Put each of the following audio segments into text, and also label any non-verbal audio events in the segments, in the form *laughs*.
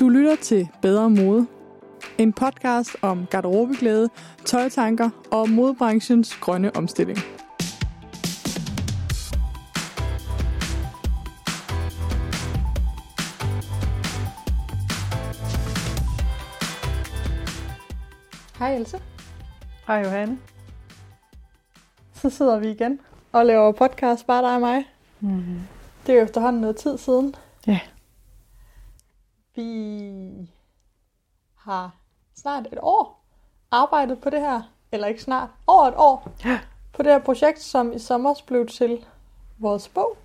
Du lytter til Bedre Mode. En podcast om garderobeglæde, tøjtanker og modebranchens grønne omstilling. Hej Else. Hej Johanne. Så sidder vi igen og laver podcast, bare dig og mig. Mm-hmm. Det er jo efterhånden noget tid siden. Ja. Vi har snart et år arbejdet på det her, eller ikke snart, over et år, på det her projekt, som i sommer blev til vores bog.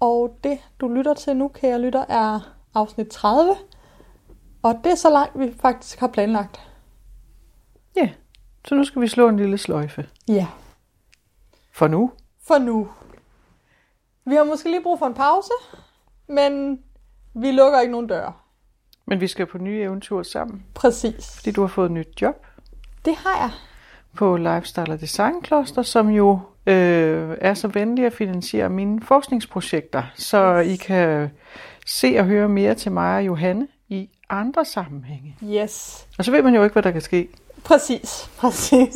Og det, du lytter til nu, kære lytter, er afsnit 30. Og det er så langt, vi faktisk har planlagt. Ja, så nu skal vi slå en lille sløjfe. Ja. For nu. For nu. Vi har måske lige brug for en pause, men vi lukker ikke nogen døre. Men vi skal på nye eventyr sammen, Præcis. fordi du har fået et nyt job Det har jeg. på Lifestyle og Design Cluster, som jo øh, er så venlig at finansiere mine forskningsprojekter, så I kan se og høre mere til mig og Johanne i andre sammenhænge. Yes. Og så ved man jo ikke, hvad der kan ske. Præcis, *laughs* præcis.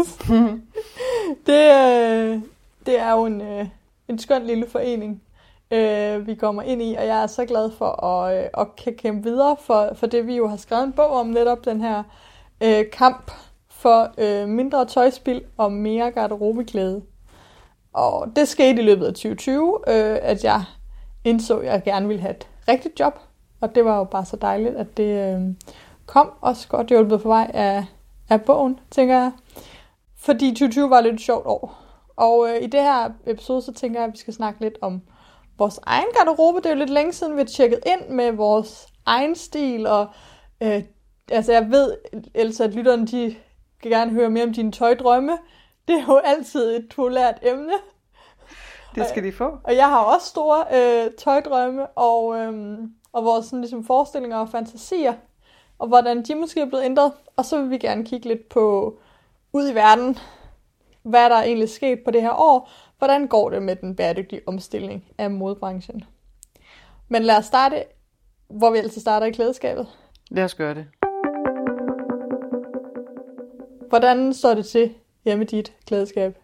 *laughs* det, øh, det er jo en, øh, en skøn lille forening, øh, vi kommer ind i, og jeg er så glad for at, øh, at kan kæmpe videre for, for det, vi jo har skrevet en bog om, netop den her øh, kamp for øh, mindre tøjspil og mere garderobeglæde. Og det skete i løbet af 2020, øh, at jeg indså, at jeg gerne ville have et rigtigt job, og det var jo bare så dejligt, at det øh, kom også godt hjulpet på vej af, af bogen, tænker jeg. Fordi 2020 var lidt et sjovt år. Og øh, i det her episode, så tænker jeg, at vi skal snakke lidt om vores egen garderobe. Det er jo lidt længe siden, vi har tjekket ind med vores egen stil. Og øh, altså, jeg ved, Elsa, at lytterne de vil gerne høre mere om dine tøjdrømme. Det er jo altid et populært emne. Det skal de få. Og jeg har også store øh, tøjdrømme og, øh, og vores sådan, ligesom, forestillinger og fantasier, og hvordan de måske er blevet ændret. Og så vil vi gerne kigge lidt på ud i verden, hvad der er egentlig sket på det her år. Hvordan går det med den bæredygtige omstilling af modebranchen? Men lad os starte, hvor vi altid starter i klædeskabet. Lad os gøre det. Hvordan står det til hjemme i dit klædeskab?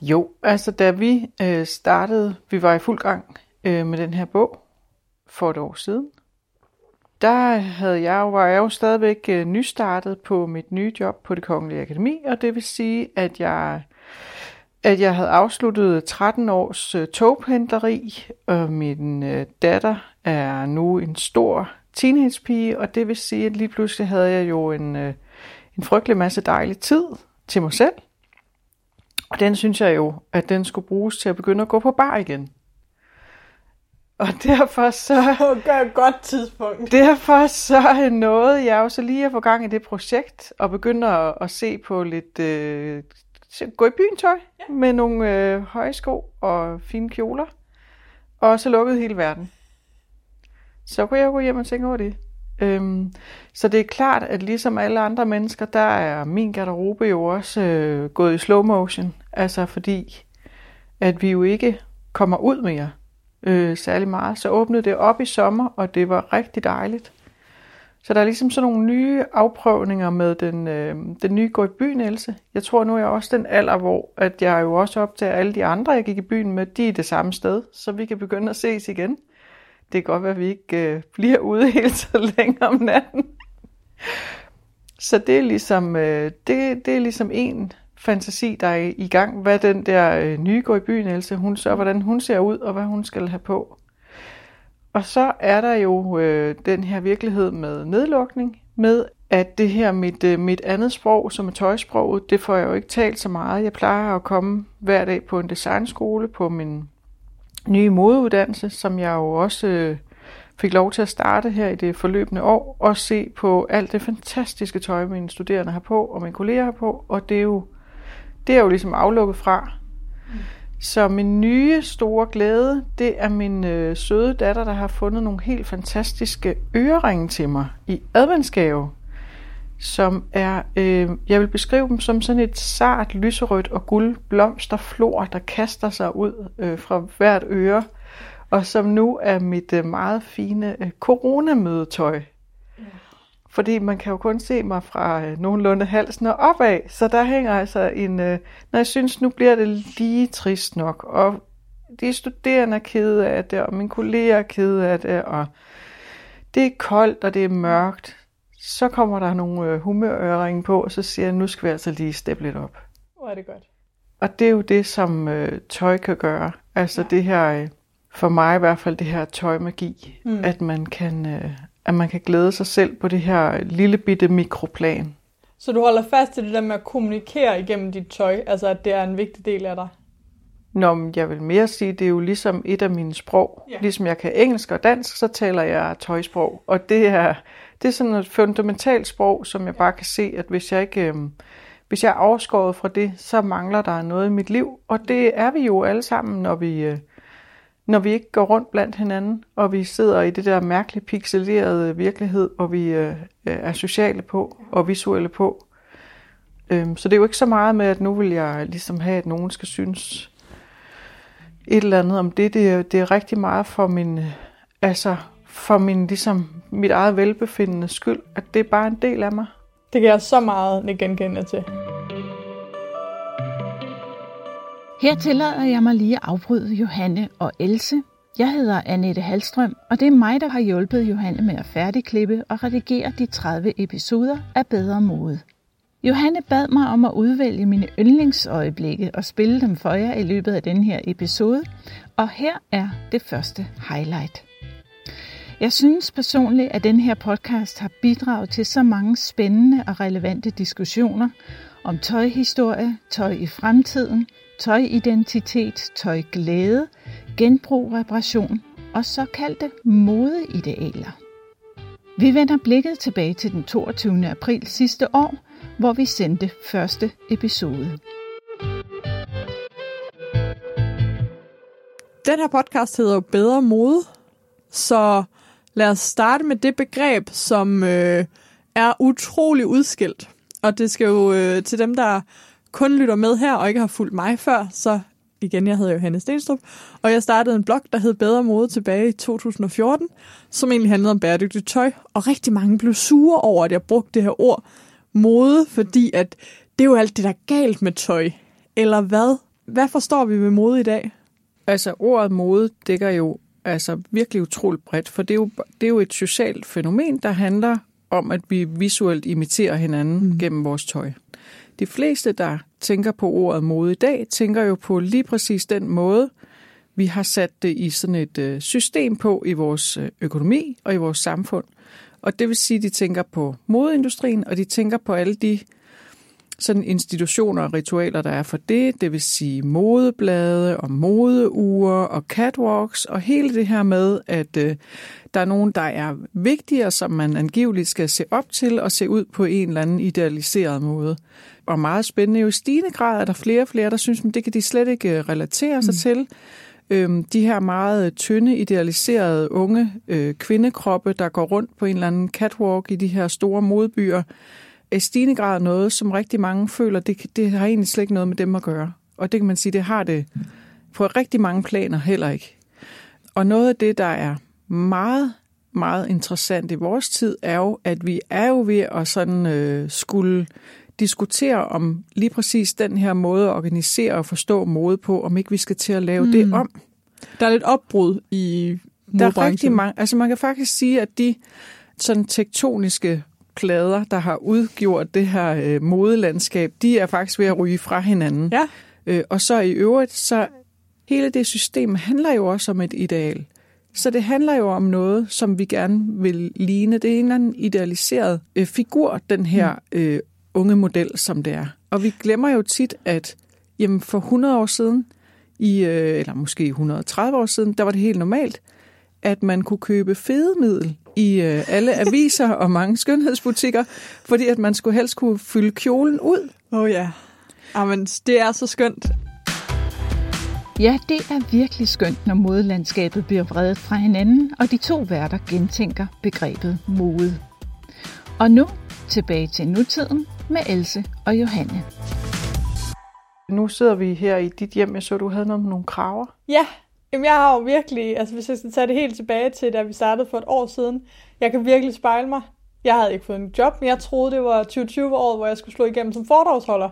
Jo, altså da vi øh, startede, vi var i fuld gang øh, med den her bog for et år siden, der havde jeg, var jeg jo stadigvæk øh, nystartet på mit nye job på det Kongelige Akademi, og det vil sige, at jeg, at jeg havde afsluttet 13 års øh, togpendleri, og min øh, datter er nu en stor teenagepige, og det vil sige, at lige pludselig havde jeg jo en, øh, en frygtelig masse dejlig tid til mig selv. Og den synes jeg jo, at den skulle bruges til at begynde at gå på bar igen. Og derfor så, *laughs* Det et godt tidspunkt. derfor så nåede jeg jo så lige at få gang i det projekt, og begynde at, at se på lidt, øh, gå i byen tøj, ja. med nogle øh, høje sko og fine kjoler. Og så lukkede hele verden. Så kunne jeg gå hjem og tænke over det. Øhm, så det er klart, at ligesom alle andre mennesker, der er min garderobe jo også øh, gået i slow motion. Altså fordi, at vi jo ikke kommer ud mere øh, særlig meget. Så åbnede det op i sommer, og det var rigtig dejligt. Så der er ligesom sådan nogle nye afprøvninger med den, øh, den nye gå i byen Else. Jeg tror nu er jeg også den alder, hvor at jeg jo også op til alle de andre, jeg gik i byen med, de er det samme sted, så vi kan begynde at ses igen. Det kan godt være, at vi ikke øh, bliver ude *laughs* helt så længe om natten. Så det er ligesom, øh, det, det er ligesom en fantasi, der er i i gang. Hvad den der øh, nye går i byen, Else, hun så, hvordan hun ser ud, og hvad hun skal have på. Og så er der jo øh, den her virkelighed med nedlukning, med at det her mit, øh, mit andet sprog, som er tøjsproget, det får jeg jo ikke talt så meget. Jeg plejer at komme hver dag på en designskole på min nye modeuddannelse, som jeg jo også øh, fik lov til at starte her i det forløbende år, og se på alt det fantastiske tøj, mine studerende har på, og mine kolleger har på, og det er jo, det er jo ligesom aflukket fra. Så min nye store glæde, det er min øh, søde datter, der har fundet nogle helt fantastiske øreringe til mig i adventsgave, som er, øh, jeg vil beskrive dem som sådan et sart, lyserødt og guld blomsterflor, der kaster sig ud øh, fra hvert øre, og som nu er mit øh, meget fine øh, coronamødetøj. Fordi man kan jo kun se mig fra øh, nogenlunde halsen og opad, så der hænger altså en, øh, når jeg synes, nu bliver det lige trist nok, og de studerende er kede af det, og mine kolleger er kede af det, og det er koldt, og det er mørkt, så kommer der nogle øh, humørøring på, og så siger jeg, nu skal vi altså lige steppe lidt op. Hvor er det godt. Og det er jo det, som øh, tøj kan gøre. Altså ja. det her, øh, for mig i hvert fald, det her tøjmagi, mm. at man kan... Øh, at man kan glæde sig selv på det her lille bitte mikroplan. Så du holder fast i det der med at kommunikere igennem dit tøj, altså at det er en vigtig del af dig? Nå, men jeg vil mere sige, det er jo ligesom et af mine sprog. Ja. Ligesom jeg kan engelsk og dansk, så taler jeg tøjsprog. Og det er, det er sådan et fundamentalt sprog, som jeg bare kan se, at hvis jeg ikke... Øh, hvis jeg er afskåret fra det, så mangler der noget i mit liv. Og det er vi jo alle sammen, når vi, øh, når vi ikke går rundt blandt hinanden, og vi sidder i det der mærkeligt pixelerede virkelighed, hvor vi øh, øh, er sociale på og visuelle på. Øhm, så det er jo ikke så meget med, at nu vil jeg ligesom have, at nogen skal synes et eller andet om det. Det er, det er rigtig meget for min, altså for min, ligesom, mit eget velbefindende skyld, at det er bare en del af mig. Det kan jeg så meget genkende til. Her tillader jeg mig lige at afbryde Johanne og Else. Jeg hedder Annette Halstrøm, og det er mig, der har hjulpet Johanne med at færdigklippe og redigere de 30 episoder af Bedre Mode. Johanne bad mig om at udvælge mine yndlingsøjeblikke og spille dem for jer i løbet af den her episode, og her er det første highlight. Jeg synes personligt, at den her podcast har bidraget til så mange spændende og relevante diskussioner om tøjhistorie, tøj i fremtiden, tøjidentitet, tøjglæde, genbrug, reparation og såkaldte modeidealer. Vi vender blikket tilbage til den 22. april sidste år, hvor vi sendte første episode. Den her podcast hedder jo Bedre Mode, så lad os starte med det begreb, som øh, er utrolig udskilt. Og det skal jo øh, til dem, der kun lytter med her og ikke har fulgt mig før, så igen, jeg hedder Johanne Stenstrup, og jeg startede en blog, der hed Bedre Mode tilbage i 2014, som egentlig handlede om bæredygtigt tøj, og rigtig mange blev sure over, at jeg brugte det her ord mode, fordi at det er jo alt det, der er galt med tøj. Eller hvad? Hvad forstår vi med mode i dag? Altså, ordet mode dækker jo altså virkelig utroligt bredt, for det er jo, det er jo et socialt fænomen, der handler om, at vi visuelt imiterer hinanden mm. gennem vores tøj. De fleste, der tænker på ordet mode i dag, tænker jo på lige præcis den måde, vi har sat det i sådan et øh, system på i vores øh, økonomi og i vores samfund. Og det vil sige, at de tænker på modeindustrien, og de tænker på alle de sådan institutioner og ritualer, der er for det. Det vil sige modeblade og modeuger og catwalks og hele det her med, at øh, der er nogen, der er vigtigere, som man angiveligt skal se op til og se ud på en eller anden idealiseret måde. Og meget spændende jo i stigende grad er der flere og flere, der synes, at det kan de slet ikke øh, relatere sig mm. til. Øhm, de her meget tynde, idealiserede unge øh, kvindekroppe, der går rundt på en eller anden catwalk i de her store modbyer, i stigende grad noget, som rigtig mange føler, det, det har egentlig slet ikke noget med dem at gøre. Og det kan man sige, det har det på rigtig mange planer heller ikke. Og noget af det, der er meget, meget interessant i vores tid, er jo, at vi er jo ved at sådan øh, skulle diskutere om lige præcis den her måde at organisere og forstå mode på, om ikke vi skal til at lave mm. det om. Der er lidt opbrud i Der er rigtig mange, altså man kan faktisk sige, at de sådan tektoniske plader, der har udgjort det her øh, modelandskab, de er faktisk ved at ryge fra hinanden. Ja. Øh, og så i øvrigt, så hele det system handler jo også om et ideal. Så det handler jo om noget, som vi gerne vil ligne. Det er en eller anden idealiseret øh, figur, den her mm. øh, unge model, som det er. Og vi glemmer jo tit, at jamen, for 100 år siden, i, øh, eller måske 130 år siden, der var det helt normalt, at man kunne købe fedemiddel i øh, alle aviser og mange skønhedsbutikker, fordi at man skulle helst kunne fylde kjolen ud. Åh oh, ja. Jamen, det er så skønt. Ja, det er virkelig skønt, når modelandskabet bliver vredet fra hinanden, og de to værter gentænker begrebet mode. Og nu tilbage til nutiden med Else og Johanne. Nu sidder vi her i dit hjem. Jeg så, du havde noget med nogle kraver. Ja, Jamen, jeg har jo virkelig, altså hvis jeg skal tage det helt tilbage til, da vi startede for et år siden, jeg kan virkelig spejle mig Jeg havde ikke fået en job, men jeg troede, det var 2020 år, hvor jeg skulle slå igennem som foredragsholder.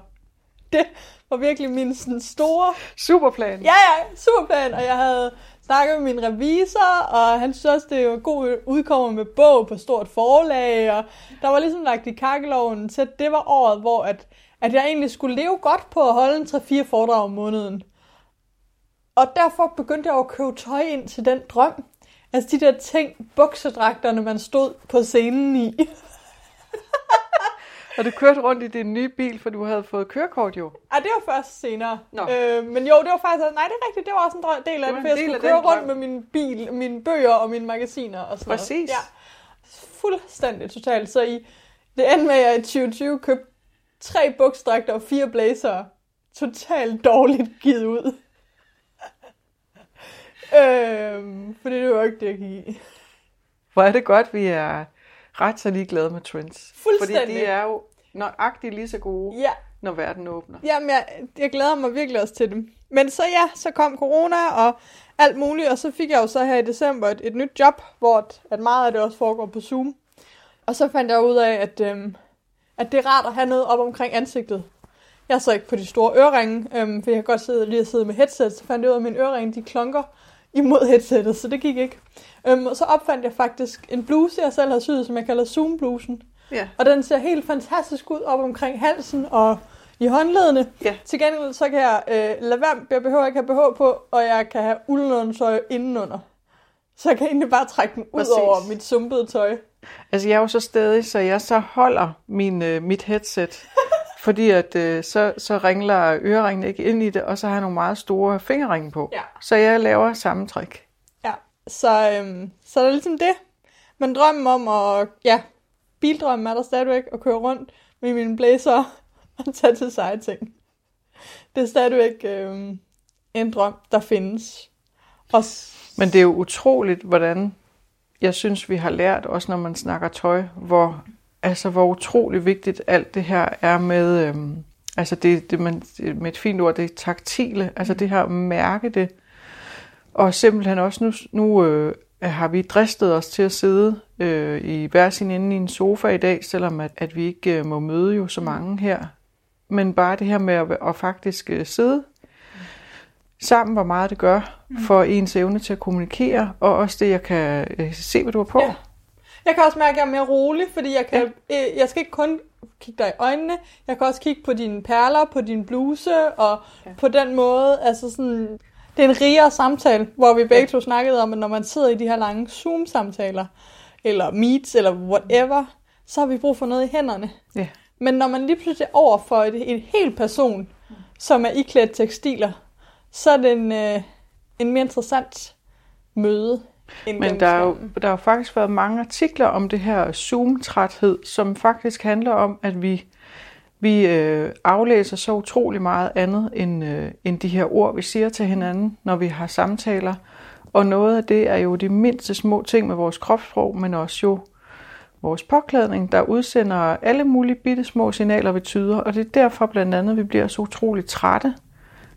Det var virkelig min sådan, store... Superplan. Ja, ja, superplan. Og jeg havde snakket med min revisor, og han synes også, det var god udkommer med bog på stort forlag, og der var ligesom lagt i kakkeloven at det var året, hvor at, at jeg egentlig skulle leve godt på at holde en 3-4 foredrag om måneden. Og derfor begyndte jeg at købe tøj ind til den drøm. Altså de der ting, buksedragterne, man stod på scenen i. *laughs* Og du kørte rundt i din nye bil, for du havde fået kørekort jo. Ej, det var først senere. Nå. Øh, men jo, det var faktisk... Nej, det er rigtigt. Det var også en drøm, del af Det det, for jeg skulle køre rundt drøm. med min bil, mine bøger og mine magasiner og sådan Præcis. noget. Ja. Fuldstændig totalt. Så i det endte med, at jeg i 2020 købte tre buksdragter og fire blazer. Totalt dårligt givet ud. øhm, fordi det var ikke det, jeg gik i. Hvor er det godt, vi er ret så ligeglade med trends. Fuldstændig. Fordi de er jo nøjagtigt lige så gode, Ja, når verden åbner. Jamen, jeg, jeg glæder mig virkelig også til dem. Men så ja, så kom corona og alt muligt, og så fik jeg jo så her i december et, et nyt job, hvor at, meget af det også foregår på Zoom. Og så fandt jeg ud af, at, øhm, at det er rart at have noget op omkring ansigtet. Jeg er så ikke på de store øreringe, øhm, for jeg kan godt sidde, lige at sidde med headset, så fandt jeg ud af, at mine øreringe de klonker imod headsettet, så det gik ikke. Øhm, og så opfandt jeg faktisk en bluse, jeg selv har syet, som jeg kalder Zoom-blusen. Ja. Og den ser helt fantastisk ud op omkring halsen og i håndledene. Ja. Til gengæld så kan jeg øh, lade være, jeg behøver ikke have BH på, og jeg kan have uldundertøj indenunder. Så jeg kan egentlig bare trække den ud Præcis. over mit sumpede tøj. Altså jeg er jo så stadig, så jeg så holder min, øh, mit headset, *laughs* fordi at øh, så, så ringler øreringene ikke ind i det, og så har jeg nogle meget store fingerringe på. Ja. Så jeg laver samme trick. Ja, så, øhm, så er det ligesom det. Men drømmen om at, ja, bildrømmen er der stadigvæk at køre rundt med min blazer *laughs* og tage til seje ting. Det er stadigvæk øhm, en drøm, der findes. Og Men det er jo utroligt, hvordan jeg synes, vi har lært, også når man snakker tøj, hvor, altså, hvor utrolig vigtigt alt det her er med, øhm, altså det, det man, med et fint ord, det er taktile, altså det her at mærke det. Og simpelthen også nu, nu øh, har vi dristet os til at sidde øh, i hver sin ende i en sofa i dag, selvom at, at vi ikke øh, må møde jo så mange her. Men bare det her med at, at faktisk øh, sidde sammen, hvor meget det gør for ens evne til at kommunikere, og også det, jeg kan øh, se, hvad du har på. Ja. Jeg kan også mærke, at jeg er mere rolig, fordi jeg, kan, ja. øh, jeg skal ikke kun kigge dig i øjnene, jeg kan også kigge på dine perler, på din bluse, og ja. på den måde, altså sådan, det er en rigere samtale, hvor vi begge ja. to snakkede om, at når man sidder i de her lange Zoom-samtaler, eller Meets, eller whatever, så har vi brug for noget i hænderne. Ja. Men når man lige pludselig er over for et, en hel person, som er iklædt tekstiler, så er det en, øh, en mere interessant møde. Men der er, jo, der har faktisk været mange artikler om det her Zoom-træthed, som faktisk handler om, at vi, vi øh, aflæser så utrolig meget andet end, øh, end de her ord, vi siger til hinanden, når vi har samtaler. Og noget af det er jo de mindste små ting med vores kropssprog, men også jo vores påklædning, der udsender alle mulige bitte små signaler, vi tyder. Og det er derfor blandt andet, at vi bliver så utroligt trætte,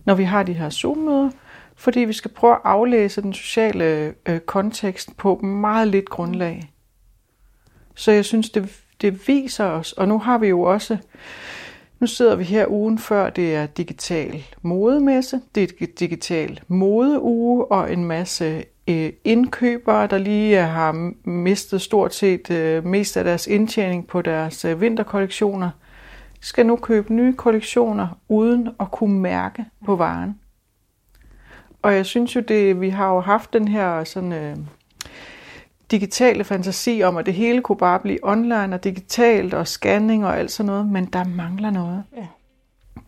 når vi har de her Zoom-møder, fordi vi skal prøve at aflæse den sociale øh, kontekst på meget lidt grundlag. Så jeg synes, det, det viser os, og nu har vi jo også, nu sidder vi her ugen før, det er digital modemesse, det er digital modeuge, og en masse øh, indkøbere, der lige øh, har mistet stort set øh, mest af deres indtjening på deres øh, vinterkollektioner, skal nu købe nye kollektioner uden at kunne mærke på varen. Og jeg synes jo, det, vi har jo haft den her sådan, øh, digitale fantasi om, at det hele kunne bare blive online og digitalt og scanning og alt sådan noget, men der mangler noget. Ja.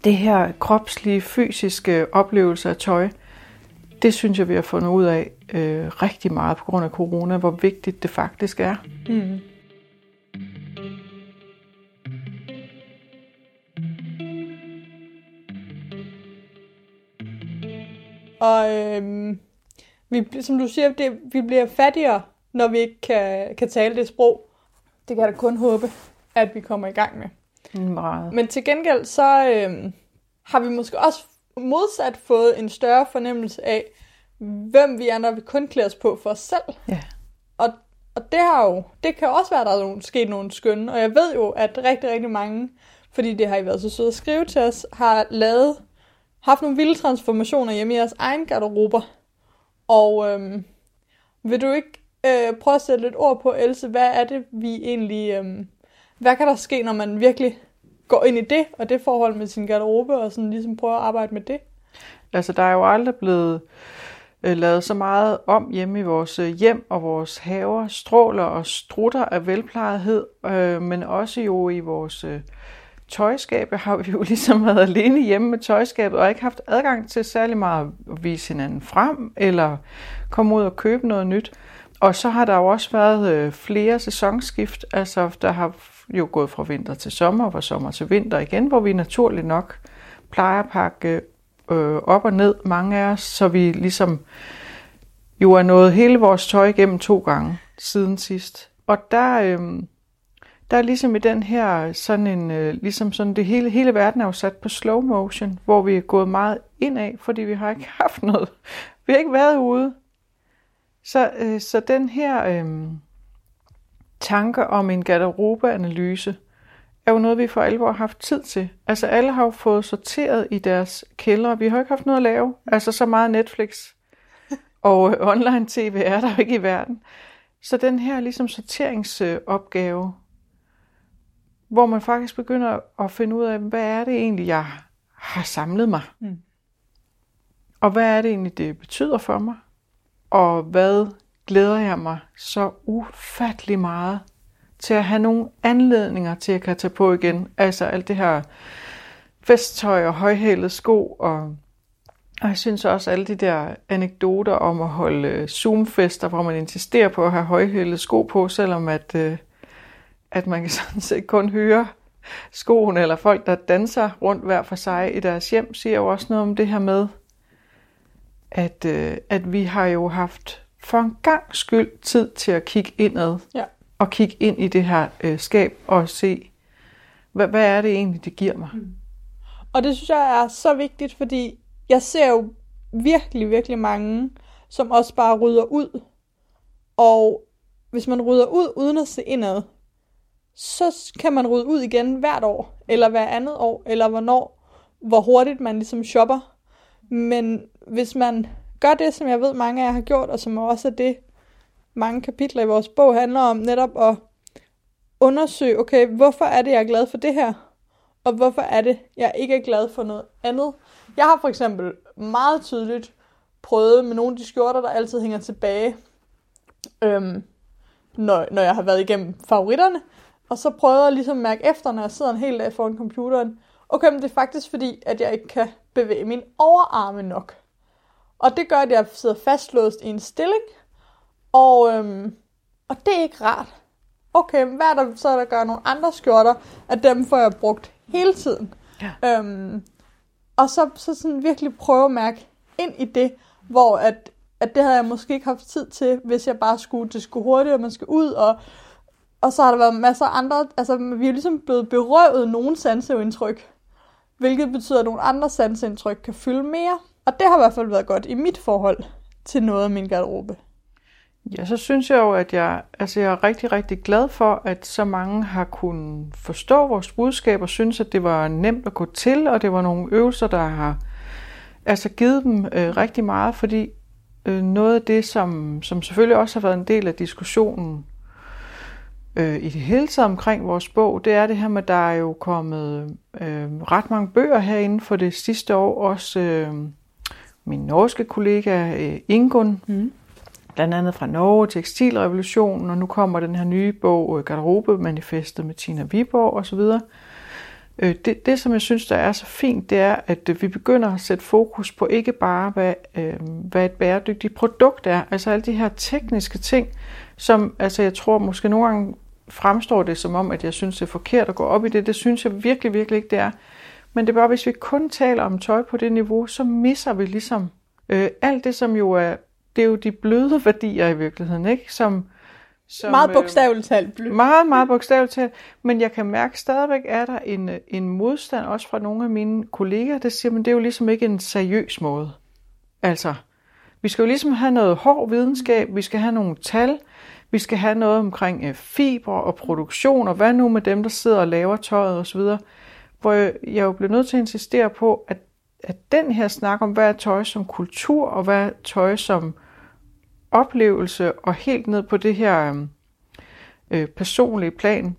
Det her kropslige, fysiske oplevelse af tøj, det synes jeg, vi har fundet ud af øh, rigtig meget på grund af corona, hvor vigtigt det faktisk er. Mm. Og øhm, vi, som du siger, det, vi bliver fattigere, når vi ikke kan, kan tale det sprog. Det kan jeg da kun håbe, at vi kommer i gang med. Meget. Men til gengæld, så øhm, har vi måske også modsat fået en større fornemmelse af, hvem vi er, når vi kun klæder os på for os selv. Ja. Og og det har jo, det kan også være, at der er nogle, sket nogle skønne, og jeg ved jo, at rigtig, rigtig mange, fordi det har I været så søde at skrive til os, har lavet, haft nogle vilde transformationer hjemme i jeres egen garderober. Og øhm, vil du ikke øh, prøve at sætte lidt ord på, Else, hvad er det, vi egentlig, øhm, hvad kan der ske, når man virkelig går ind i det, og det forhold med sin garderobe, og sådan ligesom prøver at arbejde med det? Altså, der er jo aldrig blevet øh, lavet så meget om hjemme i vores øh, hjem og vores haver, stråler og strutter af velplejethed, øh, men også jo i vores øh, tøjskabe har vi jo *laughs* ligesom været alene hjemme med tøjskabet og ikke haft adgang til særlig meget at vise hinanden frem eller komme ud og købe noget nyt. Og så har der jo også været øh, flere sæsonskift, altså der har jo gået fra vinter til sommer, og fra sommer til vinter igen, hvor vi naturligt nok plejer at pakke øh, op og ned, mange af os, så vi ligesom jo er nået hele vores tøj igennem to gange siden sidst. Og der, øh, der er ligesom i den her, sådan en, øh, ligesom sådan det hele, hele verden er jo sat på slow motion, hvor vi er gået meget ind af, fordi vi har ikke *laughs* haft noget. Vi har ikke været ude. Så, øh, så den her øh, tanke om en garderobeanalyse, er jo noget, vi for alvor har haft tid til. Altså alle har jo fået sorteret i deres kælder. Vi har ikke haft noget at lave. Altså så meget Netflix *laughs* og øh, online tv er der jo ikke i verden. Så den her ligesom sorteringsopgave, hvor man faktisk begynder at finde ud af, hvad er det egentlig, jeg har samlet mig? Mm. Og hvad er det egentlig, det betyder for mig? Og hvad glæder jeg mig så ufattelig meget til at have nogle anledninger til at kan tage på igen. Altså alt det her festtøj og højhælede sko og og jeg synes også, alle de der anekdoter om at holde øh, Zoom-fester, hvor man insisterer på at have højhælede sko på, selvom at, øh, at man kan *laughs* sådan set kun høre skoen, eller folk, der danser rundt hver for sig i deres hjem, siger jo også noget om det her med, at, øh, at vi har jo haft for en gang skyld tid til at kigge indad. Ja at kigge ind i det her øh, skab og se, hvad, hvad er det egentlig, det giver mig. Mm. Og det synes jeg er så vigtigt, fordi jeg ser jo virkelig, virkelig mange, som også bare rydder ud. Og hvis man rydder ud uden at se indad, så kan man rydde ud igen hvert år, eller hver andet år, eller hvornår, hvor hurtigt man ligesom shopper. Men hvis man gør det, som jeg ved mange af jer har gjort, og som også er det, mange kapitler i vores bog handler om netop at undersøge, okay, hvorfor er det, jeg er glad for det her? Og hvorfor er det, jeg ikke er glad for noget andet? Jeg har for eksempel meget tydeligt prøvet med nogle af de skjorter, der altid hænger tilbage, øhm, når, når jeg har været igennem favoritterne. Og så prøver jeg ligesom at mærke efter, når jeg sidder en hel dag foran computeren. Okay, men det er faktisk fordi, at jeg ikke kan bevæge min overarme nok. Og det gør, at jeg sidder fastlåst i en stilling, og, øhm, og det er ikke rart. Okay, hvad er der så, der gør nogle andre skjorter, at dem får jeg brugt hele tiden. Ja. Øhm, og så, så sådan virkelig prøve at mærke ind i det, hvor at, at det havde jeg måske ikke haft tid til, hvis jeg bare skulle, det skulle hurtigt, og man skal ud, og, og så har der været masser af andre, altså vi er ligesom blevet berøvet nogle sanseindtryk, hvilket betyder, at nogle andre sanseindtryk kan fylde mere. Og det har i hvert fald været godt i mit forhold til noget af min garderobe. Ja, så synes jeg jo, at jeg, altså jeg er rigtig, rigtig glad for, at så mange har kunnet forstå vores budskab og synes, at det var nemt at gå til, og det var nogle øvelser, der har altså givet dem øh, rigtig meget, fordi øh, noget af det, som, som selvfølgelig også har været en del af diskussionen øh, i det hele taget omkring vores bog, det er det her med, at der er jo kommet øh, ret mange bøger herinde for det sidste år. Også øh, min norske kollega øh, Ingun, mm blandt andet fra Norge, Tekstilrevolutionen, og nu kommer den her nye bog, øh, Garderobe-manifestet med Tina Viborg osv. Øh, det, det, som jeg synes, der er så fint, det er, at øh, vi begynder at sætte fokus på ikke bare, hvad, hvad et bæredygtigt produkt er, altså alle de her tekniske ting, som altså jeg tror måske nogle gange fremstår det som om, at jeg synes, det er forkert at gå op i det. Det synes jeg virkelig, virkelig ikke, det er. Men det er bare, hvis vi kun taler om tøj på det niveau, så misser vi ligesom øh, alt det, som jo er det er jo de bløde værdier i virkeligheden, ikke? Som, som, meget øh, bogstaveligt talt. Blød. Meget, meget bogstaveligt talt. Men jeg kan mærke stadigvæk, er der en, en modstand også fra nogle af mine kolleger, der siger, men det er jo ligesom ikke en seriøs måde. Altså, Vi skal jo ligesom have noget hård videnskab, vi skal have nogle tal, vi skal have noget omkring øh, fiber og produktion, og hvad nu med dem, der sidder og laver tøjet osv., hvor jeg jo blev nødt til at insistere på, at, at den her snak om, hvad er tøj som kultur, og hvad er tøj som oplevelse, og helt ned på det her øh, øh personlige plan,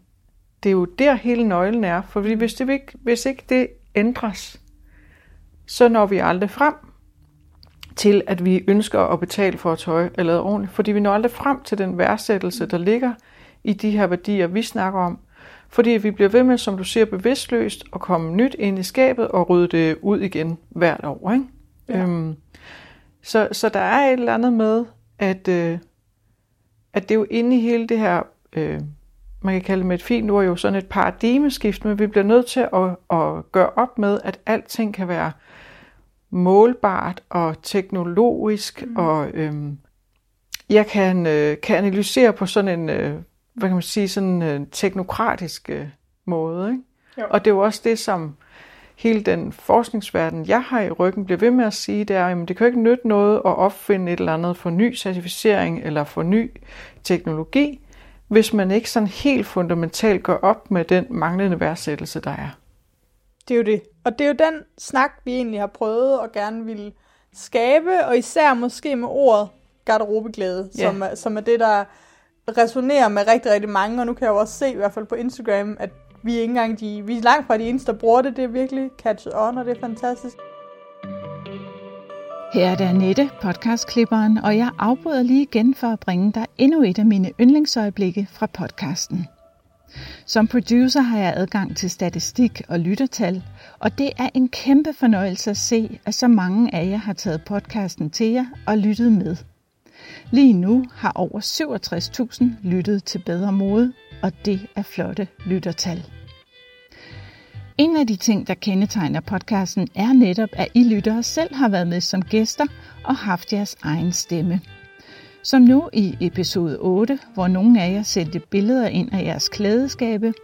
det er jo der hele nøglen er, for hvis, det ikke, hvis ikke det ændres, så når vi aldrig frem til, at vi ønsker at betale for at tøj er lavet ordentligt, fordi vi når aldrig frem til den værdsættelse, der ligger i de her værdier, vi snakker om. Fordi vi bliver ved med, som du siger, bevidstløst at komme nyt ind i skabet og rydde det ud igen hvert år. Ikke? Ja. Øhm, så, så der er et eller andet med, at, øh, at det er jo inde i hele det her, øh, man kan kalde det med et fint ord, jo sådan et paradigmeskift, men vi bliver nødt til at, at gøre op med, at alting kan være målbart og teknologisk, mm. og øhm, jeg kan, øh, kan analysere på sådan en, øh, hvad kan man sige, sådan en teknokratisk øh, måde. Ikke? Jo. Og det er jo også det, som hele den forskningsverden, jeg har i ryggen, bliver ved med at sige, det er, at det kan jo ikke nytte noget at opfinde et eller andet for ny certificering eller for ny teknologi, hvis man ikke sådan helt fundamentalt går op med den manglende værdsættelse, der er. Det er jo det. Og det er jo den snak, vi egentlig har prøvet og gerne vil skabe, og især måske med ordet garderobeglæde, ja. som, er, som er det, der resonerer med rigtig, rigtig mange, og nu kan jeg jo også se, i hvert fald på Instagram, at vi er ikke engang de, vi er langt fra de eneste, der bruger det. Det er virkelig catchet on, og det er fantastisk. Her er det Annette, podcastklipperen, og jeg afbryder lige igen for at bringe dig endnu et af mine yndlingsøjeblikke fra podcasten. Som producer har jeg adgang til statistik og lyttertal, og det er en kæmpe fornøjelse at se, at så mange af jer har taget podcasten til jer og lyttet med. Lige nu har over 67.000 lyttet til Bedre Mode, og det er flotte lyttertal. En af de ting, der kendetegner podcasten, er netop, at I lyttere selv har været med som gæster og haft jeres egen stemme. Som nu i episode 8, hvor nogle af jer sendte billeder ind af jeres klædeskabe.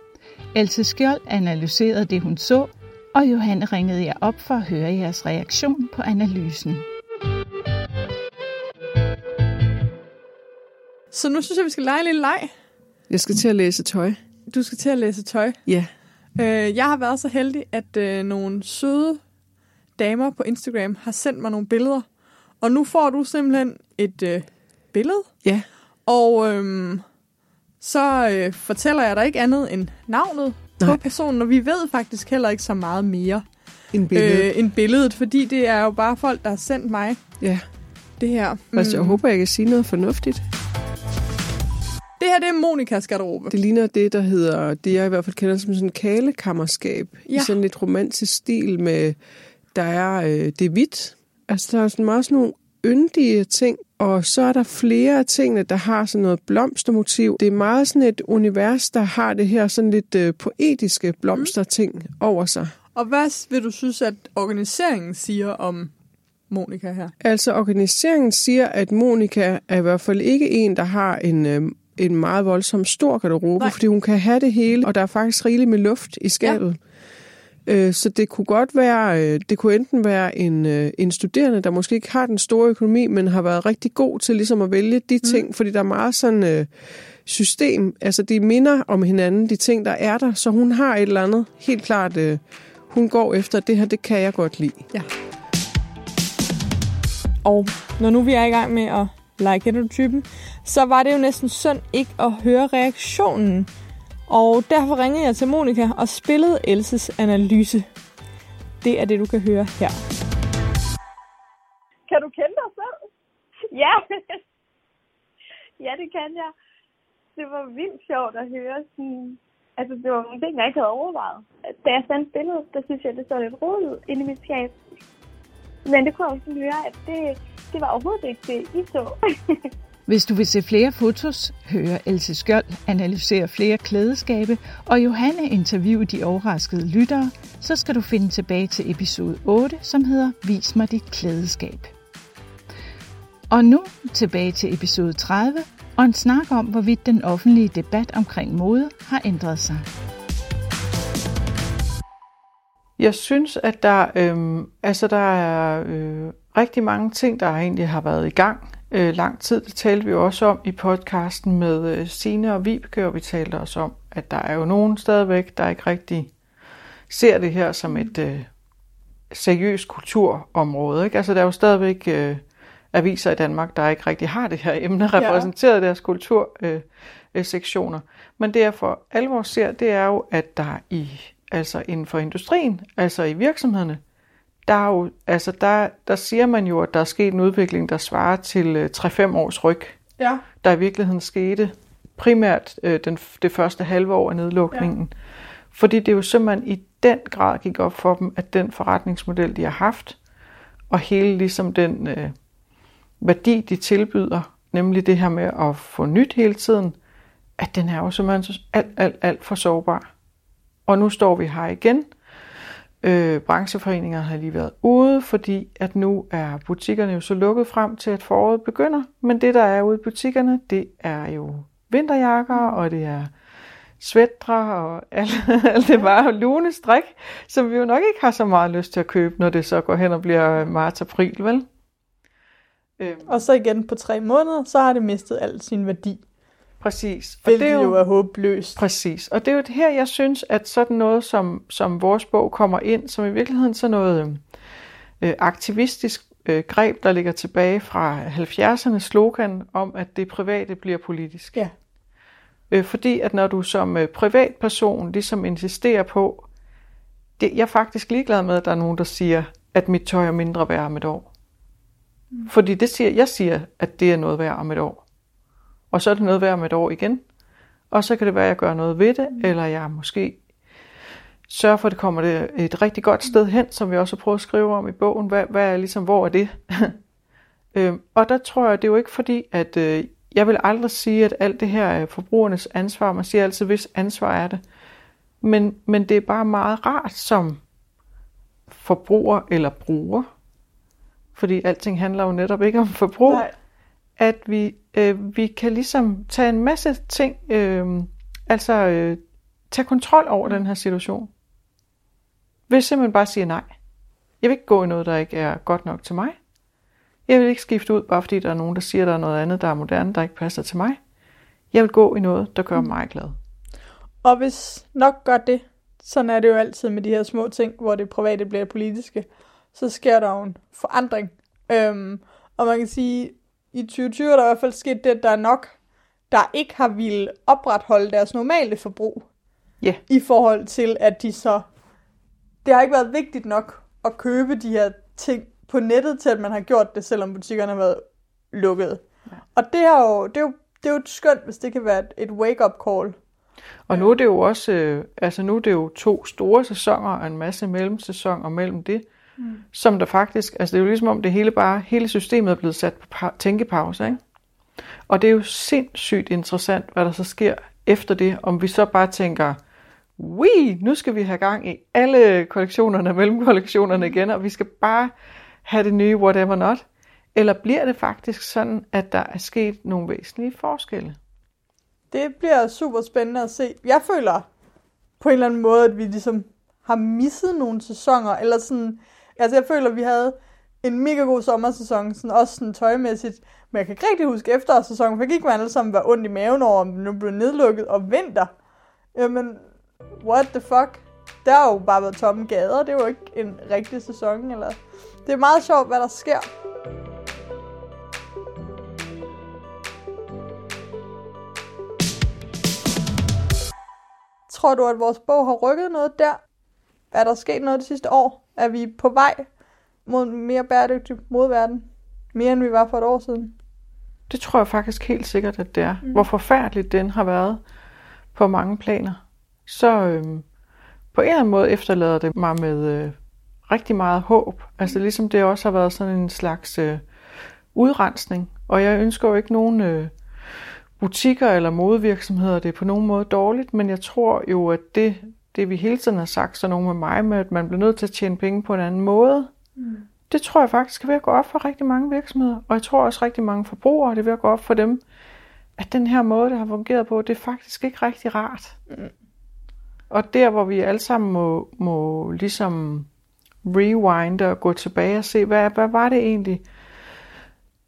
Else Skjold analyserede det, hun så, og Johanne ringede jer op for at høre jeres reaktion på analysen. Så nu synes jeg, vi skal lege en lille leg. Jeg skal til at læse tøj. Du skal til at læse tøj? Ja. Øh, jeg har været så heldig, at øh, nogle søde damer på Instagram har sendt mig nogle billeder. Og nu får du simpelthen et øh, billede. Ja. Og øhm, så øh, fortæller jeg dig ikke andet end navnet Nej. på personen, og vi ved faktisk heller ikke så meget mere end billedet. Øh, end billedet, fordi det er jo bare folk, der har sendt mig ja. det her. Altså, jeg mm. håber, jeg kan sige noget fornuftigt. Det her, det er Monikas garderobe. Det ligner det, der hedder, det jeg i hvert fald kender som sådan en kalekammerskab. Ja. I sådan lidt romantisk stil med, der er, øh, det er hvidt. Altså, der er sådan meget sådan nogle yndige ting, og så er der flere af tingene, der har sådan noget blomstermotiv. Det er meget sådan et univers, der har det her sådan lidt øh, poetiske blomsterting mm. over sig. Og hvad vil du synes, at organiseringen siger om Monika her? Altså, organiseringen siger, at Monika er i hvert fald ikke en, der har en, øh, en meget voldsom stor garderobe, Nej. fordi hun kan have det hele, og der er faktisk rigeligt med luft i skabet. Ja. Øh, så det kunne godt være, øh, det kunne enten være en, øh, en studerende, der måske ikke har den store økonomi, men har været rigtig god til ligesom at vælge de mm. ting, fordi der er meget sådan system, altså de minder om hinanden, de ting, der er der, så hun har et eller andet, helt klart, hun går efter, det her, det kan jeg godt lide. Ja. Og når nu vi er i gang med at like typen, så var det jo næsten synd ikke at høre reaktionen og derfor ringede jeg til Monika og spillede Elses analyse. Det er det, du kan høre her. Kan du kende dig selv? *laughs* Ja. ja, det kan jeg. Det var vildt sjovt at høre. Sådan, altså, det var nogle ting, jeg ikke havde overvejet. Da jeg sendte billedet, der synes jeg, det så lidt rodet ud inde i mit skab. Men det kunne jeg også høre, at det, det var overhovedet ikke det, I så. *laughs* Hvis du vil se flere fotos, høre Else Skjold analysere flere klædeskabe og Johanne interviewe de overraskede lyttere, så skal du finde tilbage til episode 8, som hedder Vis mig dit klædeskab. Og nu tilbage til episode 30 og en snak om, hvorvidt den offentlige debat omkring mode har ændret sig. Jeg synes, at der, øh, altså der er øh, rigtig mange ting, der egentlig har været i gang øh, lang tid. Det talte vi jo også om i podcasten med øh, Sine og Vibeke, og vi talte også om, at der er jo nogen stadigvæk, der ikke rigtig ser det her som et øh, seriøst kulturområde. Ikke? Altså der er jo stadigvæk øh, aviser i Danmark, der ikke rigtig har det her emne repræsenteret ja. i deres kultursektioner. Øh, Men det jeg for alvor ser, det er jo, at der i altså inden for industrien, altså i virksomhederne, der, er jo, altså der, der siger man jo, at der er sket en udvikling, der svarer til øh, 3-5 års ryg. Ja. Der i virkeligheden skete primært øh, den, det første halve år af nedlukningen. Ja. Fordi det jo simpelthen i den grad gik op for dem, at den forretningsmodel, de har haft, og hele ligesom den øh, værdi, de tilbyder, nemlig det her med at få nyt hele tiden, at den er jo simpelthen alt, alt, alt for sårbar. Og nu står vi her igen. Øh, brancheforeninger har lige været ude, fordi at nu er butikkerne jo så lukket frem til, at foråret begynder. Men det, der er ude i butikkerne, det er jo vinterjakker, og det er svætre og alt, *laughs* alt det bare lunestrik, som vi jo nok ikke har så meget lyst til at købe, når det så går hen og bliver marts-april, vel? Øhm. Og så igen på tre måneder, så har det mistet al sin værdi. Præcis. Og det er jo er håbløst. Præcis. Og det er jo her, jeg synes, at sådan noget som, som vores bog kommer ind, som i virkeligheden sådan noget øh, aktivistisk øh, greb, der ligger tilbage fra 70'ernes slogan om, at det private bliver politisk. Ja. Øh, fordi at når du som øh, privatperson ligesom insisterer på, det, jeg er faktisk ligeglad med, at der er nogen, der siger, at mit tøj er mindre værd om et år. Mm. Fordi det siger, jeg siger, at det er noget værd om et år. Og så er det noget værd om et år igen. Og så kan det være, at jeg gør noget ved det, mm. eller jeg måske sørger for, at det kommer det et rigtig godt sted hen, som vi også har prøvet at skrive om i bogen. Hvad, hvad er ligesom, hvor er det? *laughs* øhm, og der tror jeg, det er jo ikke fordi, at øh, jeg vil aldrig sige, at alt det her er forbrugernes ansvar. Man siger altid, hvis ansvar er det. Men, men det er bare meget rart som forbruger eller bruger, fordi alting handler jo netop ikke om forbrug, Nej. At vi, øh, vi kan ligesom tage en masse ting, øh, altså øh, tage kontrol over den her situation. Ved simpelthen bare sige nej. Jeg vil ikke gå i noget, der ikke er godt nok til mig. Jeg vil ikke skifte ud, bare fordi der er nogen, der siger, at der er noget andet, der er moderne, der ikke passer til mig. Jeg vil gå i noget, der gør mm. mig glad. Og hvis nok gør det, sådan er det jo altid med de her små ting, hvor det private bliver politiske, så sker der jo en forandring. Øhm, og man kan sige, i 2020 er der i hvert fald sket det, at der er nok, der ikke har ville opretholde deres normale forbrug. Ja. Yeah. I forhold til, at de så... Det har ikke været vigtigt nok at købe de her ting på nettet til, at man har gjort det, selvom butikkerne har været lukket. Ja. Og det er, jo, det, er jo, det er jo skønt, hvis det kan være et, et wake-up call. Og nu er det jo også, øh, altså nu er det jo to store sæsoner og en masse mellemsæsoner mellem det, mm. som der faktisk, altså det er jo ligesom om det hele bare, hele systemet er blevet sat på tænkepause, ikke? Og det er jo sindssygt interessant, hvad der så sker efter det, om vi så bare tænker, Wii, nu skal vi have gang i alle kollektionerne og mellemkollektionerne igen, og vi skal bare have det nye whatever not? Eller bliver det faktisk sådan, at der er sket nogle væsentlige forskelle? Det bliver super spændende at se. Jeg føler på en eller anden måde, at vi ligesom har misset nogle sæsoner, eller sådan, altså jeg føler, at vi havde en mega god sommersæson, sådan også sådan tøjmæssigt, men jeg kan ikke rigtig huske efterårssæsonen, for jeg gik man alle sammen var ondt i maven over, om nu blev nedlukket, og vinter. Jamen, what the fuck? Der har jo bare været tomme gader, det er jo ikke en rigtig sæson, eller det er meget sjovt, hvad der sker. Tror du, at vores bog har rykket noget der? Er der sket noget det sidste år? Er vi på vej mod en mere bæredygtig modverden? Mere end vi var for et år siden? Det tror jeg faktisk helt sikkert, at det er. Mm. Hvor forfærdeligt den har været på mange planer. Så øhm, på en eller anden måde efterlader det mig med øh, rigtig meget håb. Altså ligesom det også har været sådan en slags øh, udrensning. Og jeg ønsker jo ikke nogen øh, butikker eller modevirksomheder, det er på nogen måde dårligt, men jeg tror jo, at det, det vi hele tiden har sagt, så nogen med mig, med at man bliver nødt til at tjene penge på en anden måde, mm. det tror jeg faktisk er ved at gå op for rigtig mange virksomheder. Og jeg tror også rigtig mange forbrugere, det er ved at gå op for dem, at den her måde, det har fungeret på, det er faktisk ikke rigtig rart. Mm. Og der, hvor vi alle sammen må, må ligesom rewinde og gå tilbage og se, hvad, hvad var det egentlig?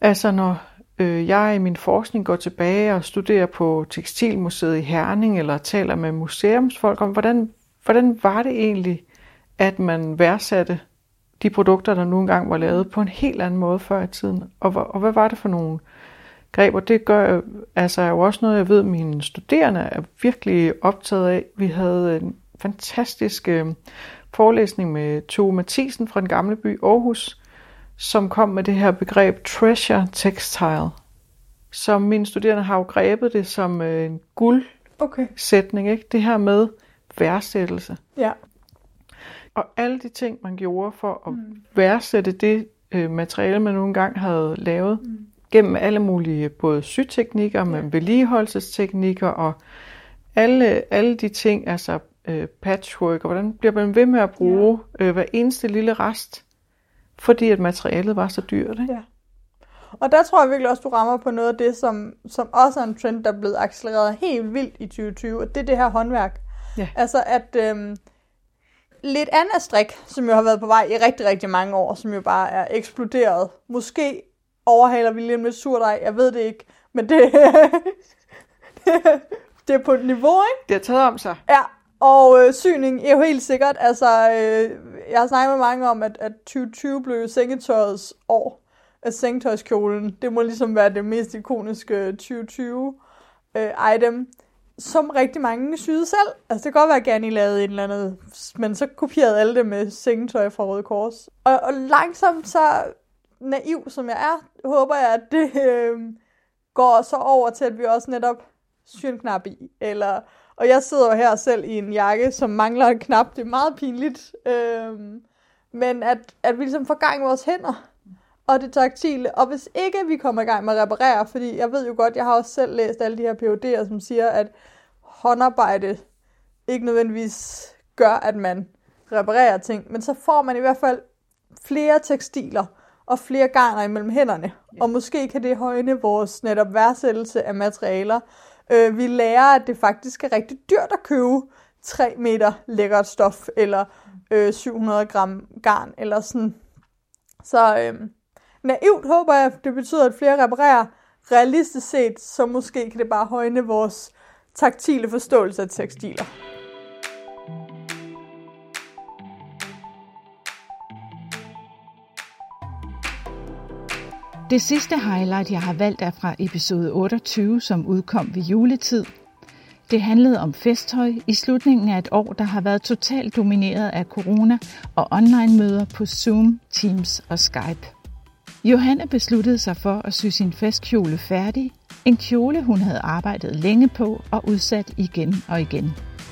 Altså når øh, jeg i min forskning går tilbage og studerer på Tekstilmuseet i Herning, eller taler med museumsfolk om, hvordan, hvordan var det egentlig, at man værdsatte de produkter, der nu engang var lavet på en helt anden måde før i tiden. Og, og hvad var det for nogle greb? Og det gør altså jo også noget, jeg ved, mine studerende er virkelig optaget af. Vi havde en fantastisk øh, forelæsning med Tove Mathisen fra den gamle by Aarhus, som kom med det her begreb treasure textile. Som mine studerende har jo grebet det som øh, en guldsætning, okay. ikke? Det her med værdsættelse. Ja. Og alle de ting, man gjorde for at mm. værdsætte det øh, materiale, man nogle gange havde lavet, mm. gennem alle mulige både syteknikker, ja. vedligeholdelsesteknikker og alle, alle de ting, altså øh, patchwork, og hvordan bliver man ved med at bruge ja. øh, hver eneste lille rest, fordi at materialet var så dyrt. Ikke? Ja. Og der tror jeg virkelig også, du rammer på noget af det, som, som også er en trend, der er blevet accelereret helt vildt i 2020, og det er det her håndværk. Ja. Altså at øhm, lidt andet strik, som jo har været på vej i rigtig, rigtig mange år, som jo bare er eksploderet. Måske overhaler vi lige lidt surdej, jeg ved det ikke, men det, *laughs* det er på et niveau, ikke? Det har taget om sig. Ja, og øh, syning er jo helt sikkert, altså, øh, jeg har snakket med mange om, at, at 2020 blev sengetøjets år. At sengetøjskjolen, det må ligesom være det mest ikoniske 2020 øh, item som rigtig mange syede selv. Altså det kan godt være, at Gani lavede et eller andet, men så kopierede alle det med sengetøj fra Røde Kors. Og, og langsomt så naiv som jeg er, håber jeg, at det øh, går så over til, at vi også netop syr en knap i. Eller, og jeg sidder jo her selv i en jakke, som mangler en knap. Det er meget pinligt. Øh, men at, at vi ligesom får gang i vores hænder og det taktile. Og hvis ikke vi kommer i gang med at reparere, fordi jeg ved jo godt, jeg har også selv læst alle de her PhD'er, som siger, at håndarbejde ikke nødvendigvis gør, at man reparerer ting, men så får man i hvert fald flere tekstiler og flere garner imellem hænderne. Ja. Og måske kan det højne vores netop værdsættelse af materialer. Øh, vi lærer, at det faktisk er rigtig dyrt at købe 3 meter lækkert stof, eller øh, 700 gram garn, eller sådan. Så øh, naivt håber jeg, det betyder, at flere reparerer. Realistisk set, så måske kan det bare højne vores taktile forståelse af tekstiler. Det sidste highlight, jeg har valgt, er fra episode 28, som udkom ved juletid. Det handlede om festtøj i slutningen af et år, der har været totalt domineret af corona og online-møder på Zoom, Teams og Skype. Johanne besluttede sig for at sy sin festkjole færdig. En kjole, hun havde arbejdet længe på og udsat igen og igen.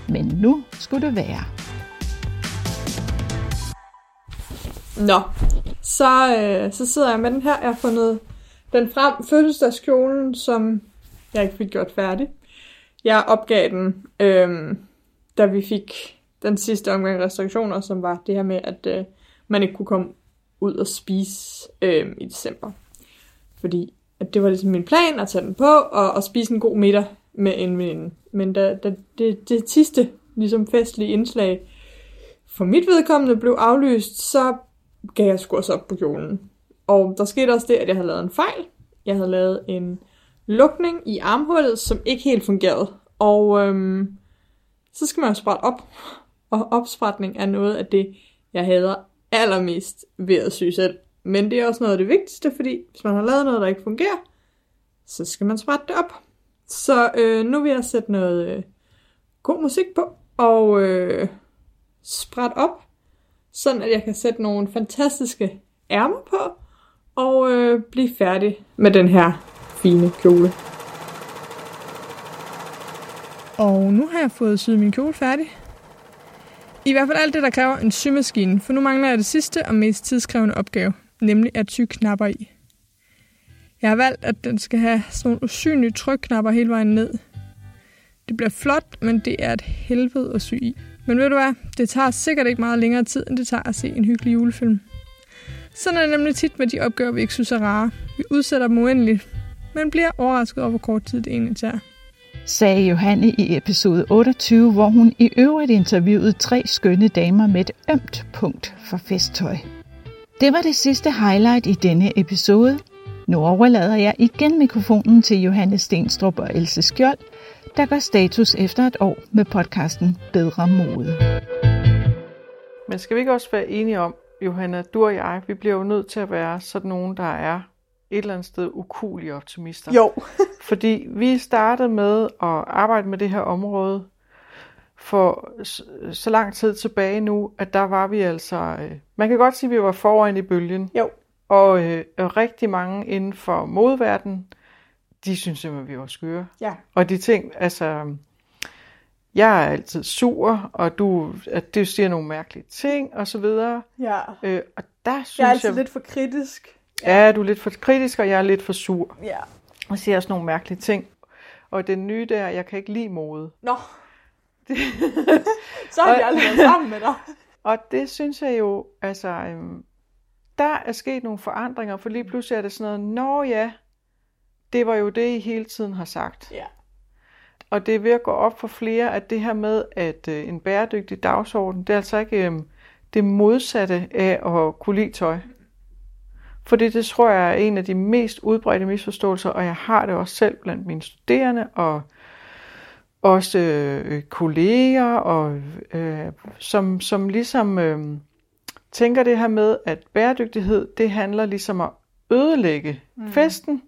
Men nu skulle det være. Nå, så, øh, så sidder jeg med den her. Jeg har fundet den frem, fødselsdagskjolen, som jeg ikke fik gjort færdig. Jeg opgav den, øh, da vi fik den sidste omgang restriktioner, som var det her med, at øh, man ikke kunne komme ud og spise øh, i december. Fordi at det var ligesom min plan at tage den på og, og spise en god middag med en veninde. Men da, da det, det sidste ligesom festlige indslag for mit vedkommende blev aflyst, så gav jeg sgu også op på kjolen. Og der skete også det, at jeg havde lavet en fejl. Jeg havde lavet en lukning i armhullet, som ikke helt fungerede. Og øhm, så skal man jo sprætte op. Og opsprætning er noget af det, jeg hader allermest ved at sy selv. Men det er også noget af det vigtigste, fordi hvis man har lavet noget, der ikke fungerer, så skal man sprætte det op. Så øh, nu vil jeg sætte noget øh, god musik på, og øh, sprætte op, sådan at jeg kan sætte nogle fantastiske ærmer på, og øh, blive færdig med den her fine kjole. Og nu har jeg fået syet min kjole færdig. I hvert fald alt det, der kræver en symaskine, for nu mangler jeg det sidste og mest tidskrævende opgave, nemlig at sy knapper i. Jeg har valgt, at den skal have sådan nogle usynlige trykknapper hele vejen ned. Det bliver flot, men det er et helvede at sy i. Men ved du hvad, det tager sikkert ikke meget længere tid, end det tager at se en hyggelig julefilm. Sådan er det nemlig tit med de opgaver, vi ikke synes er rare. Vi udsætter dem uendeligt, men bliver overrasket over, hvor kort tid det egentlig tager sagde Johanne i episode 28, hvor hun i øvrigt interviewede tre skønne damer med et ømt punkt for festtøj. Det var det sidste highlight i denne episode. Nu overlader jeg igen mikrofonen til Johanne Stenstrup og Else Skjold, der gør status efter et år med podcasten Bedre Mode. Men skal vi ikke også være enige om, Johanna, du og jeg, vi bliver jo nødt til at være sådan nogen, der er et eller andet sted ukulige optimister. Jo. *laughs* *laughs* Fordi vi startede med at arbejde med det her område for så lang tid tilbage nu, at der var vi altså, øh, man kan godt sige, at vi var foran i bølgen. Jo. Og øh, rigtig mange inden for modverden, de synes simpelthen, vi var skøre. Ja. Og de ting, altså, jeg er altid sur, og du, at du siger nogle mærkelige ting, og så videre. Ja. Øh, og der synes Jeg er altid jeg, lidt for kritisk. Ja, du er lidt for kritisk, og jeg er lidt for sur. Ja. Og siger også nogle mærkelige ting. Og det nye der, jeg kan ikke lide mode. Nå. *laughs* Så har Og- aldrig været sammen med dig. *laughs* Og det synes jeg jo, altså, øhm, der er sket nogle forandringer, for lige pludselig er det sådan noget, nå ja, det var jo det, I hele tiden har sagt. Ja. Og det er ved at gå op for flere, at det her med, at øh, en bæredygtig dagsorden, det er altså ikke øh, det modsatte af at kunne lide tøj. Fordi det tror jeg er en af de mest udbredte misforståelser, og jeg har det også selv blandt mine studerende, og også øh, kolleger, og, øh, som, som ligesom øh, tænker det her med, at bæredygtighed, det handler ligesom om at ødelægge mm. festen,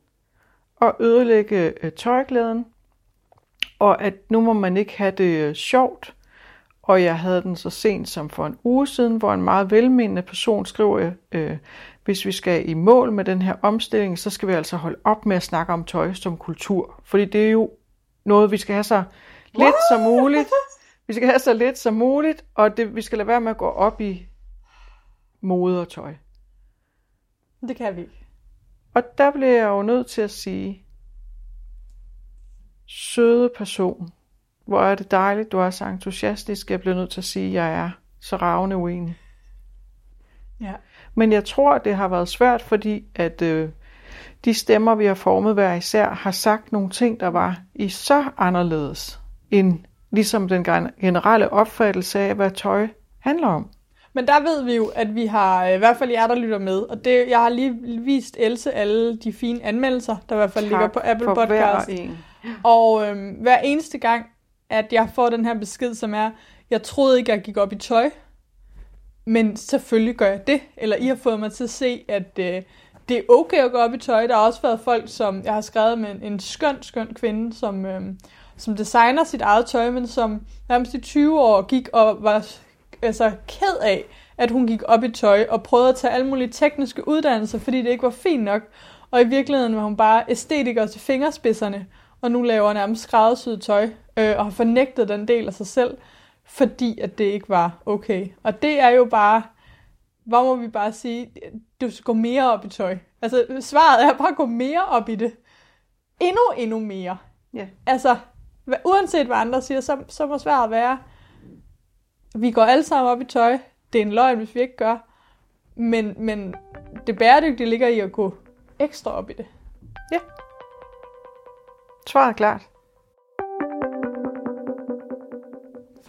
og ødelægge øh, tøjglæden, og at nu må man ikke have det øh, sjovt. Og jeg havde den så sent som for en uge siden, hvor en meget velmenende person skriver, øh, hvis vi skal i mål med den her omstilling, så skal vi altså holde op med at snakke om tøj som kultur. Fordi det er jo noget, vi skal have så lidt som muligt. Vi skal have så lidt som muligt, og det, vi skal lade være med at gå op i mode og tøj. Det kan vi ikke. Og der bliver jeg jo nødt til at sige, søde person, hvor er det dejligt, du er så entusiastisk. Jeg bliver nødt til at sige, at jeg er så ravne uenig. Ja. Men jeg tror, det har været svært, fordi at øh, de stemmer, vi har formet hver især, har sagt nogle ting, der var i så anderledes, end ligesom den gen- generelle opfattelse af, hvad tøj handler om. Men der ved vi jo, at vi har, øh, i hvert fald jer, der lytter med, og det, jeg har lige vist Else alle de fine anmeldelser, der i hvert fald ligger på Apple Podcast. en. Og øhm, hver eneste gang, at jeg får den her besked, som er, jeg troede ikke, jeg gik op i tøj, men selvfølgelig gør jeg det. Eller I har fået mig til at se, at øh, det er okay at gå op i tøj. Der har også været folk, som jeg har skrevet med en, en skøn, skøn kvinde, som, øh, som designer sit eget tøj, men som nærmest i 20 år gik og var altså, ked af, at hun gik op i tøj og prøvede at tage alle mulige tekniske uddannelser, fordi det ikke var fint nok. Og i virkeligheden var hun bare æstetiker til fingerspidserne, og nu laver nærmest skræddersyet tøj, øh, og har fornægtet den del af sig selv, fordi at det ikke var okay. Og det er jo bare, hvor må vi bare sige, du skal gå mere op i tøj. Altså, svaret er bare at gå mere op i det. Endnu, endnu mere. Ja. Altså, uanset hvad andre siger, så, så må svaret være, vi går alle sammen op i tøj. Det er en løgn, hvis vi ikke gør. Men, men det bæredygtige ligger i at gå ekstra op i det. Svaret er klart.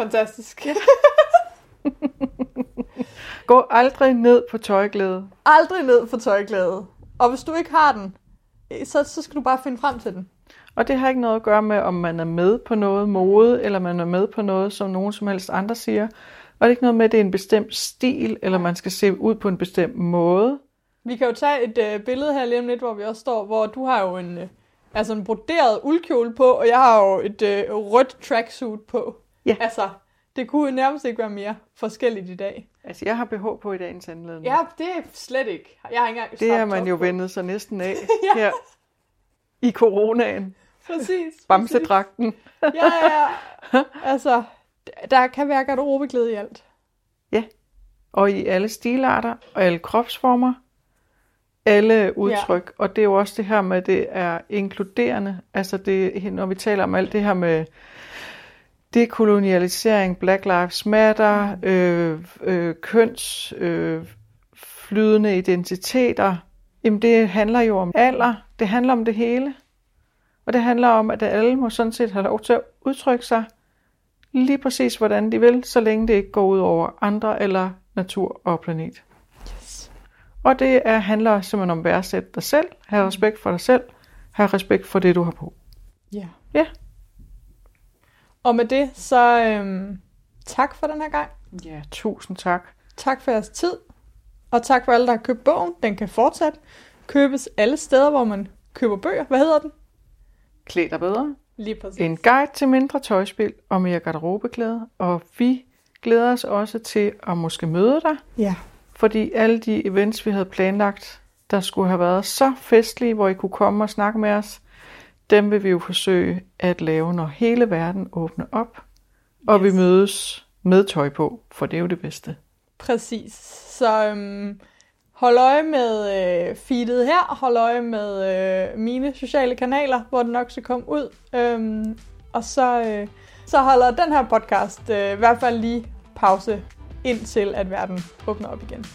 Fantastisk. *laughs* Gå aldrig ned på tøjglæde. Aldrig ned for tøjglæde. Og hvis du ikke har den, eh, så, så skal du bare finde frem til den. Og det har ikke noget at gøre med, om man er med på noget mode, eller man er med på noget, som nogen som helst andre siger. Og det er ikke noget med, at det er en bestemt stil, eller man skal se ud på en bestemt måde. Vi kan jo tage et øh, billede her lige om lidt, hvor vi også står, hvor du har jo en, øh, altså en broderet uldkjole på, og jeg har jo et øh, rødt tracksuit på. Ja. Altså, det kunne nærmest ikke være mere forskelligt i dag. Altså, jeg har BH på i dagens anledning. Ja, det er slet ikke. Jeg har ikke engang det er man jo på. vendet sig næsten af *laughs* Ja. her i coronaen. Præcis. Bamsedragten. Ja, ja, ja. *laughs* Altså, der kan være garderobeglæde i alt. Og i alle stilarter og alle kropsformer. Alle udtryk. Ja. Og det er jo også det her med, at det er inkluderende. Altså, det, når vi taler om alt det her med dekolonialisering, Black Lives Matter, øh, øh, køns, øh, flydende identiteter, jamen det handler jo om alder. Det handler om det hele. Og det handler om, at alle må sådan set have lov til at udtrykke sig lige præcis, hvordan de vil, så længe det ikke går ud over andre eller natur og planet. Yes. Og det er, handler simpelthen om at værdsætte dig selv, have respekt for dig selv, have respekt for det, du har på. Ja. Ja. Og med det, så øhm, tak for den her gang. Ja, tusind tak. Tak for jeres tid. Og tak for alle, der har købt bogen. Den kan fortsat købes alle steder, hvor man køber bøger. Hvad hedder den? Klæd dig bedre. Lige præcis. En guide til mindre tøjspil og mere garderobeklæder. Og vi glæder os også til at måske møde dig, Ja. fordi alle de events, vi havde planlagt, der skulle have været så festlige, hvor I kunne komme og snakke med os, dem vil vi jo forsøge at lave, når hele verden åbner op, og Yes. vi mødes med tøj på, for det er jo det bedste. Præcis. Så øhm, hold øje med øh, feedet her, hold øje med øh, mine sociale kanaler, hvor den nok skal komme ud. Øhm, og så, øh, så holder den her podcast øh, i hvert fald lige pause, indtil at verden åbner op igen.